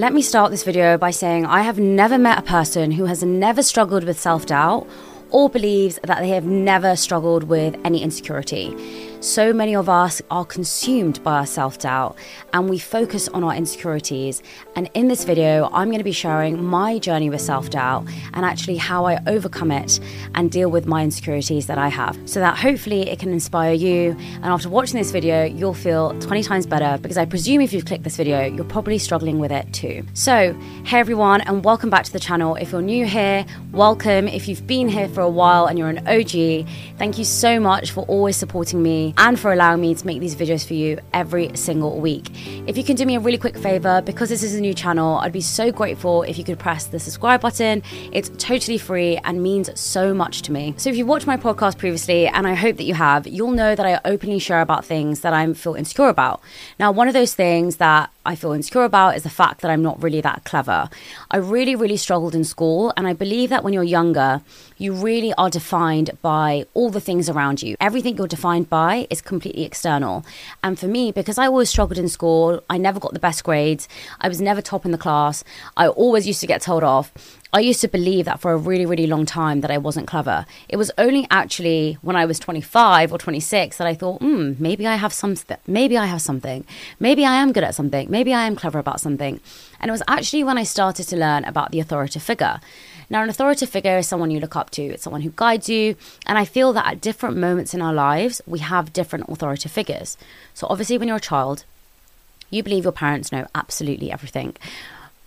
Let me start this video by saying I have never met a person who has never struggled with self doubt or believes that they have never struggled with any insecurity. So many of us are consumed by our self doubt and we focus on our insecurities. And in this video, I'm going to be sharing my journey with self doubt and actually how I overcome it and deal with my insecurities that I have so that hopefully it can inspire you. And after watching this video, you'll feel 20 times better because I presume if you've clicked this video, you're probably struggling with it too. So, hey everyone, and welcome back to the channel. If you're new here, welcome. If you've been here for a while and you're an OG, thank you so much for always supporting me and for allowing me to make these videos for you every single week. If you can do me a really quick favor, because this is a new channel, I'd be so grateful if you could press the subscribe button. It's totally free and means so much to me. So if you've watched my podcast previously, and I hope that you have, you'll know that I openly share about things that I feel insecure about. Now, one of those things that I feel insecure about is the fact that I'm not really that clever. I really, really struggled in school, and I believe that when you're younger, you really are defined by all the things around you. Everything you're defined by is completely external. And for me, because I always struggled in school, I never got the best grades, I was never top in the class, I always used to get told off. I used to believe that for a really, really long time that I wasn't clever. It was only actually when I was 25 or 26 that I thought, hmm, maybe I have something. Maybe I have something. Maybe I am good at something. Maybe I am clever about something. And it was actually when I started to learn about the authoritative figure. Now, an authoritative figure is someone you look up to, it's someone who guides you. And I feel that at different moments in our lives, we have different authoritative figures. So, obviously, when you're a child, you believe your parents know absolutely everything.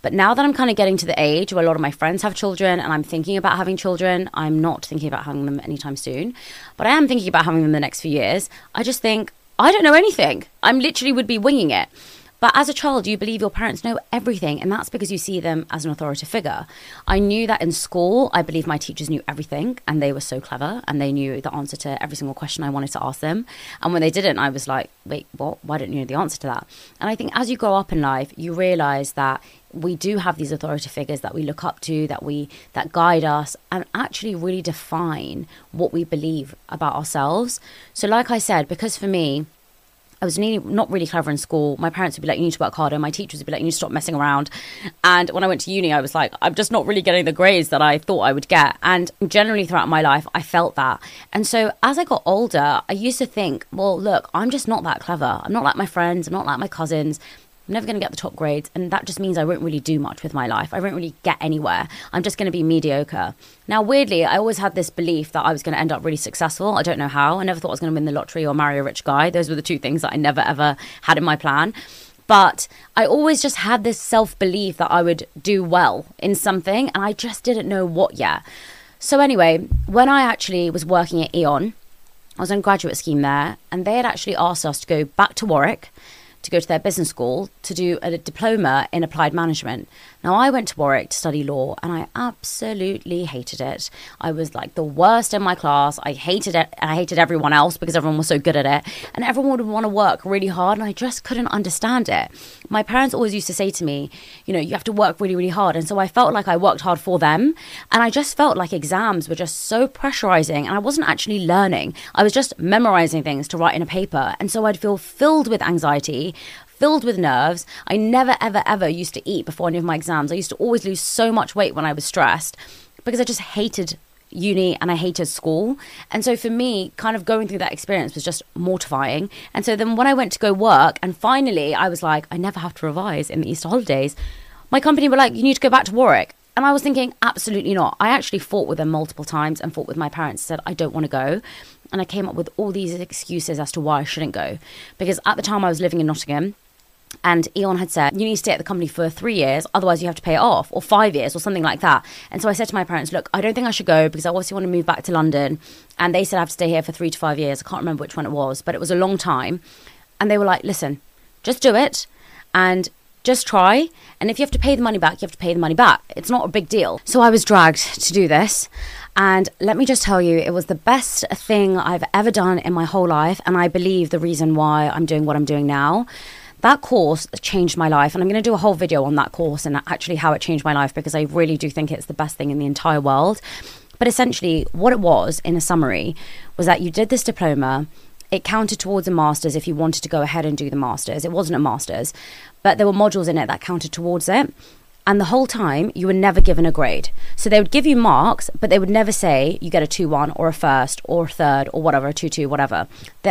But now that I'm kind of getting to the age where a lot of my friends have children and I'm thinking about having children, I'm not thinking about having them anytime soon, but I am thinking about having them the next few years. I just think, I don't know anything. I'm literally would be winging it. But as a child, you believe your parents know everything, and that's because you see them as an authoritative figure. I knew that in school, I believe my teachers knew everything, and they were so clever, and they knew the answer to every single question I wanted to ask them. And when they didn't, I was like, wait, what? Why didn't you know the answer to that? And I think as you grow up in life, you realize that we do have these authority figures that we look up to that we that guide us and actually really define what we believe about ourselves so like i said because for me I was not really clever in school. My parents would be like, you need to work harder. My teachers would be like, you need to stop messing around. And when I went to uni, I was like, I'm just not really getting the grades that I thought I would get. And generally throughout my life, I felt that. And so as I got older, I used to think, well, look, I'm just not that clever. I'm not like my friends. I'm not like my cousins. I'm never going to get the top grades. And that just means I won't really do much with my life. I won't really get anywhere. I'm just going to be mediocre. Now, weirdly, I always had this belief that I was going to end up really successful. I don't know how. I never thought I was going to win the lottery or marry a rich guy. Those were the two things that I never ever had in my plan. But I always just had this self belief that I would do well in something. And I just didn't know what yet. So, anyway, when I actually was working at E.ON, I was on graduate scheme there, and they had actually asked us to go back to Warwick to go to their business school to do a diploma in applied management. Now, I went to Warwick to study law and I absolutely hated it. I was like the worst in my class. I hated it. I hated everyone else because everyone was so good at it. And everyone would want to work really hard and I just couldn't understand it. My parents always used to say to me, you know, you have to work really, really hard. And so I felt like I worked hard for them. And I just felt like exams were just so pressurizing and I wasn't actually learning. I was just memorizing things to write in a paper. And so I'd feel filled with anxiety, filled with nerves. I never, ever, ever used to eat before any of my exams. I used to always lose so much weight when I was stressed because I just hated uni and I hated school. And so for me, kind of going through that experience was just mortifying. And so then when I went to go work, and finally I was like, I never have to revise in the Easter holidays, my company were like, you need to go back to Warwick. And I was thinking, absolutely not. I actually fought with them multiple times and fought with my parents, said, I don't want to go. And I came up with all these excuses as to why I shouldn't go. Because at the time I was living in Nottingham and E.ON had said, you need to stay at the company for three years, otherwise you have to pay it off, or five years, or something like that. And so I said to my parents, look, I don't think I should go because I obviously want to move back to London. And they said I have to stay here for three to five years. I can't remember which one it was, but it was a long time. And they were like, listen, just do it and just try. And if you have to pay the money back, you have to pay the money back. It's not a big deal. So I was dragged to do this. And let me just tell you, it was the best thing I've ever done in my whole life. And I believe the reason why I'm doing what I'm doing now that course changed my life and i'm going to do a whole video on that course and actually how it changed my life because i really do think it's the best thing in the entire world but essentially what it was in a summary was that you did this diploma it counted towards a master's if you wanted to go ahead and do the master's. It wasn't a master's, but there were modules in it that counted towards it. And the whole time, you were never given a grade. So they would give you marks, but they would never say you get a 2 1 or a first or a third or whatever, a 2 2, whatever.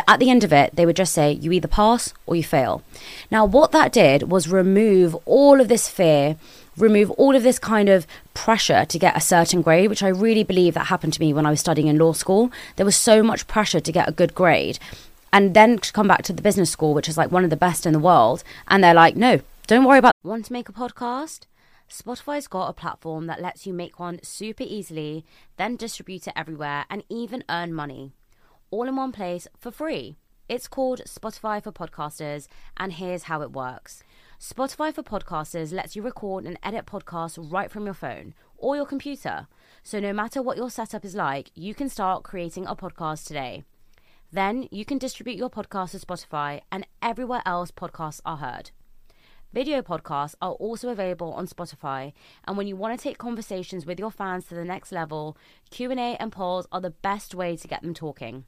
At the end of it, they would just say you either pass or you fail. Now, what that did was remove all of this fear, remove all of this kind of pressure to get a certain grade, which I really believe that happened to me when I was studying in law school. There was so much pressure to get a good grade. And then to come back to the business school, which is like one of the best in the world, and they're like, no, don't worry about. Want to make a podcast? Spotify's got a platform that lets you make one super easily, then distribute it everywhere and even earn money. All in one place for free. It's called Spotify for Podcasters, and here's how it works. Spotify for Podcasters lets you record and edit podcasts right from your phone or your computer. So, no matter what your setup is like, you can start creating a podcast today. Then you can distribute your podcast to Spotify and everywhere else podcasts are heard. Video podcasts are also available on Spotify, and when you want to take conversations with your fans to the next level, Q&A and polls are the best way to get them talking.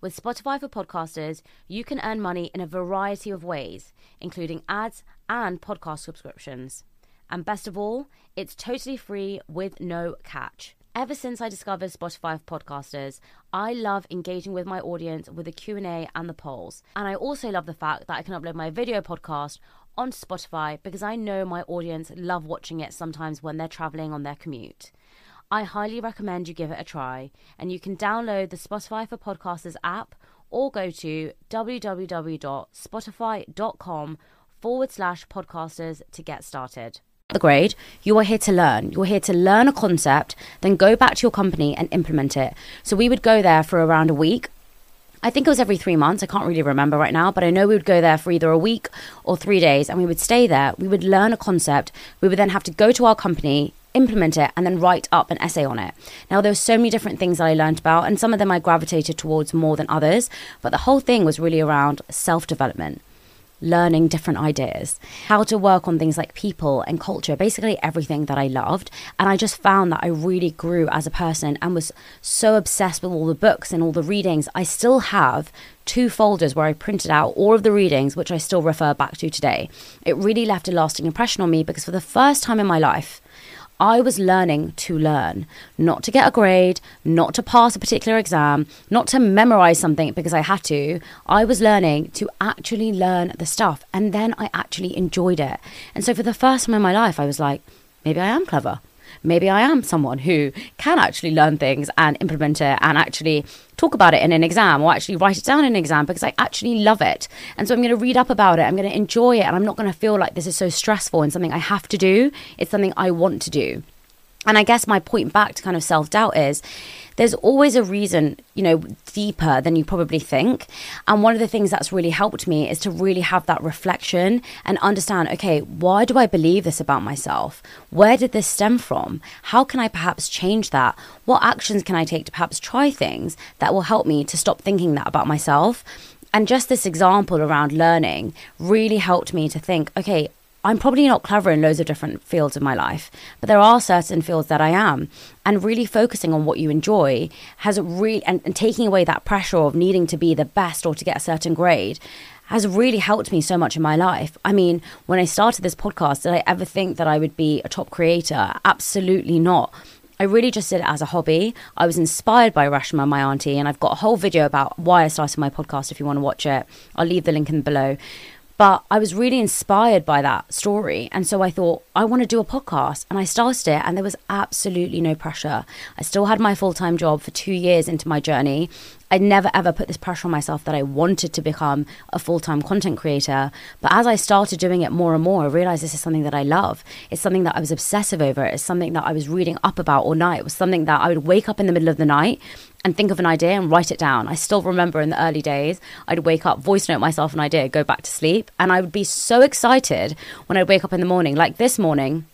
With Spotify for podcasters, you can earn money in a variety of ways, including ads and podcast subscriptions. And best of all, it's totally free with no catch. Ever since I discovered Spotify for podcasters, I love engaging with my audience with the Q&A and the polls. And I also love the fact that I can upload my video podcast on Spotify because I know my audience love watching it sometimes when they're traveling on their commute. I highly recommend you give it a try, and you can download the Spotify for Podcasters app or go to www.spotify.com forward slash podcasters to get started the grade, you are here to learn. You're here to learn a concept, then go back to your company and implement it. So we would go there for around a week. I think it was every three months. I can't really remember right now, but I know we would go there for either a week or three days and we would stay there. We would learn a concept. We would then have to go to our company, implement it, and then write up an essay on it. Now, there were so many different things that I learned about, and some of them I gravitated towards more than others, but the whole thing was really around self development learning different ideas, how to work on things like people and culture, basically everything that I loved. And I just found that I really grew as a person and was so obsessed with all the books and all the readings. I still have two folders where I printed out all of the readings, which I still refer back to today. It really left a lasting impression on me because for the first time in my life, I was learning to learn, not to get a grade, not to pass a particular exam, not to memorize something because I had to. I was learning to actually learn the stuff. And then I actually enjoyed it. And so for the first time in my life, I was like, maybe I am clever maybe I am someone who can actually learn things and implement it and actually talk about it in an exam or actually write it down in an exam because I actually love it. And so I'm going to read up about it. I'm going to enjoy it. And I'm not going to feel like this is so stressful and something I have to do. It's something I want to do. And I guess my point back to kind of self doubt is there's always a reason, you know, deeper than you probably think. And one of the things that's really helped me is to really have that reflection and understand okay, why do I believe this about myself? Where did this stem from? How can I perhaps change that? What actions can I take to perhaps try things that will help me to stop thinking that about myself? And just this example around learning really helped me to think okay, I'm probably not clever in loads of different fields of my life, but there are certain fields that I am. And really focusing on what you enjoy has really, and, and taking away that pressure of needing to be the best or to get a certain grade has really helped me so much in my life. I mean, when I started this podcast, did I ever think that I would be a top creator? Absolutely not. I really just did it as a hobby. I was inspired by Rashma, my auntie, and I've got a whole video about why I started my podcast if you want to watch it. I'll leave the link in below. But I was really inspired by that story. And so I thought, I want to do a podcast. And I started it, and there was absolutely no pressure. I still had my full time job for two years into my journey. I never ever put this pressure on myself that I wanted to become a full time content creator. But as I started doing it more and more, I realized this is something that I love. It's something that I was obsessive over. It's something that I was reading up about all night. It was something that I would wake up in the middle of the night and think of an idea and write it down. I still remember in the early days, I'd wake up, voice note myself an idea, go back to sleep, and I would be so excited when I'd wake up in the morning. Like this morning,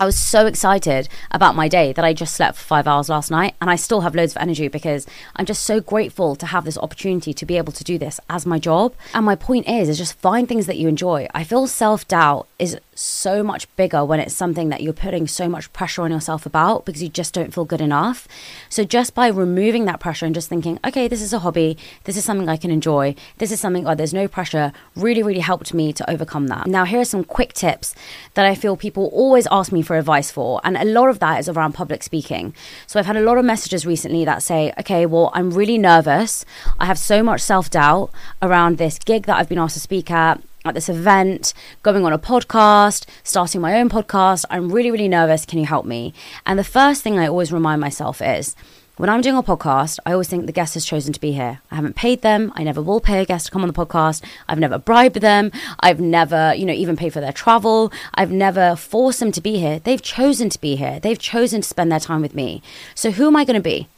I was so excited about my day that I just slept for five hours last night and I still have loads of energy because I'm just so grateful to have this opportunity to be able to do this as my job. And my point is, is just find things that you enjoy. I feel self doubt is so much bigger when it's something that you're putting so much pressure on yourself about because you just don't feel good enough. So just by removing that pressure and just thinking, okay, this is a hobby, this is something I can enjoy, this is something where there's no pressure, really, really helped me to overcome that. Now, here are some quick tips that I feel people always ask me for advice for. And a lot of that is around public speaking. So I've had a lot of messages recently that say, okay, well, I'm really nervous. I have so much self doubt around this gig that I've been asked to speak at at this event, going on a podcast, starting my own podcast. I'm really, really nervous. Can you help me? And the first thing I always remind myself is when I'm doing a podcast, I always think the guest has chosen to be here. I haven't paid them. I never will pay a guest to come on the podcast. I've never bribed them. I've never, you know, even paid for their travel. I've never forced them to be here. They've chosen to be here. They've chosen to spend their time with me. So who am I going to be?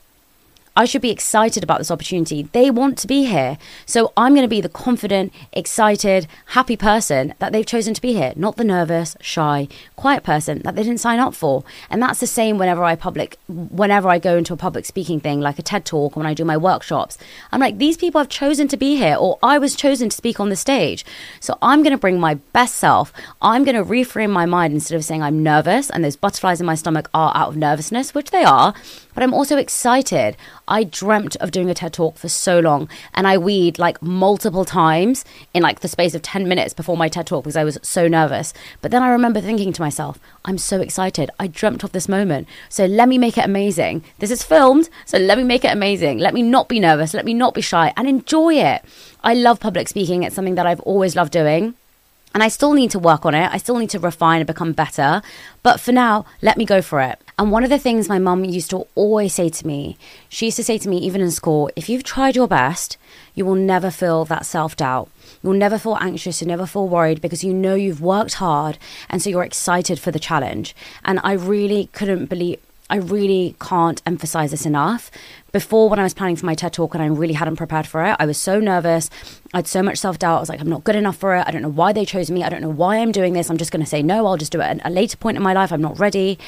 I should be excited about this opportunity. They want to be here. So I'm going to be the confident, excited, happy person that they've chosen to be here, not the nervous, shy, quiet person that they didn't sign up for. And that's the same whenever I public whenever I go into a public speaking thing like a TED talk when I do my workshops. I'm like these people have chosen to be here or I was chosen to speak on the stage. So I'm going to bring my best self. I'm going to reframe my mind instead of saying I'm nervous and those butterflies in my stomach are out of nervousness, which they are but I'm also excited. I dreamt of doing a TED talk for so long and I weed like multiple times in like the space of 10 minutes before my TED talk because I was so nervous. But then I remember thinking to myself, I'm so excited. I dreamt of this moment. So let me make it amazing. This is filmed, so let me make it amazing. Let me not be nervous. Let me not be shy and enjoy it. I love public speaking. It's something that I've always loved doing. And I still need to work on it. I still need to refine and become better. But for now, let me go for it. And one of the things my mum used to always say to me, she used to say to me, even in school, if you've tried your best, you will never feel that self doubt. You'll never feel anxious, you'll never feel worried because you know you've worked hard and so you're excited for the challenge. And I really couldn't believe I really can't emphasize this enough. Before, when I was planning for my TED talk and I really hadn't prepared for it, I was so nervous. I had so much self doubt. I was like, I'm not good enough for it. I don't know why they chose me. I don't know why I'm doing this. I'm just going to say no. I'll just do it at a later point in my life. I'm not ready.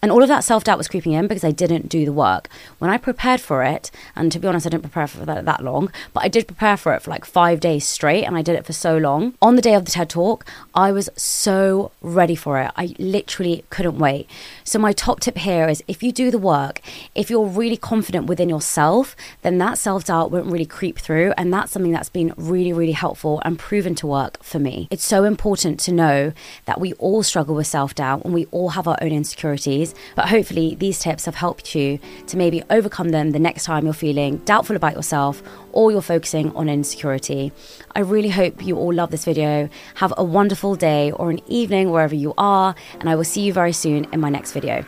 And all of that self doubt was creeping in because I didn't do the work. When I prepared for it, and to be honest, I didn't prepare for that, that long, but I did prepare for it for like five days straight, and I did it for so long. On the day of the TED Talk, I was so ready for it. I literally couldn't wait. So, my top tip here is if you do the work, if you're really confident within yourself, then that self doubt won't really creep through. And that's something that's been really, really helpful and proven to work for me. It's so important to know that we all struggle with self doubt and we all have our own insecurities but hopefully these tips have helped you to maybe overcome them the next time you're feeling doubtful about yourself or you're focusing on insecurity. I really hope you all love this video. Have a wonderful day or an evening wherever you are, and I will see you very soon in my next video.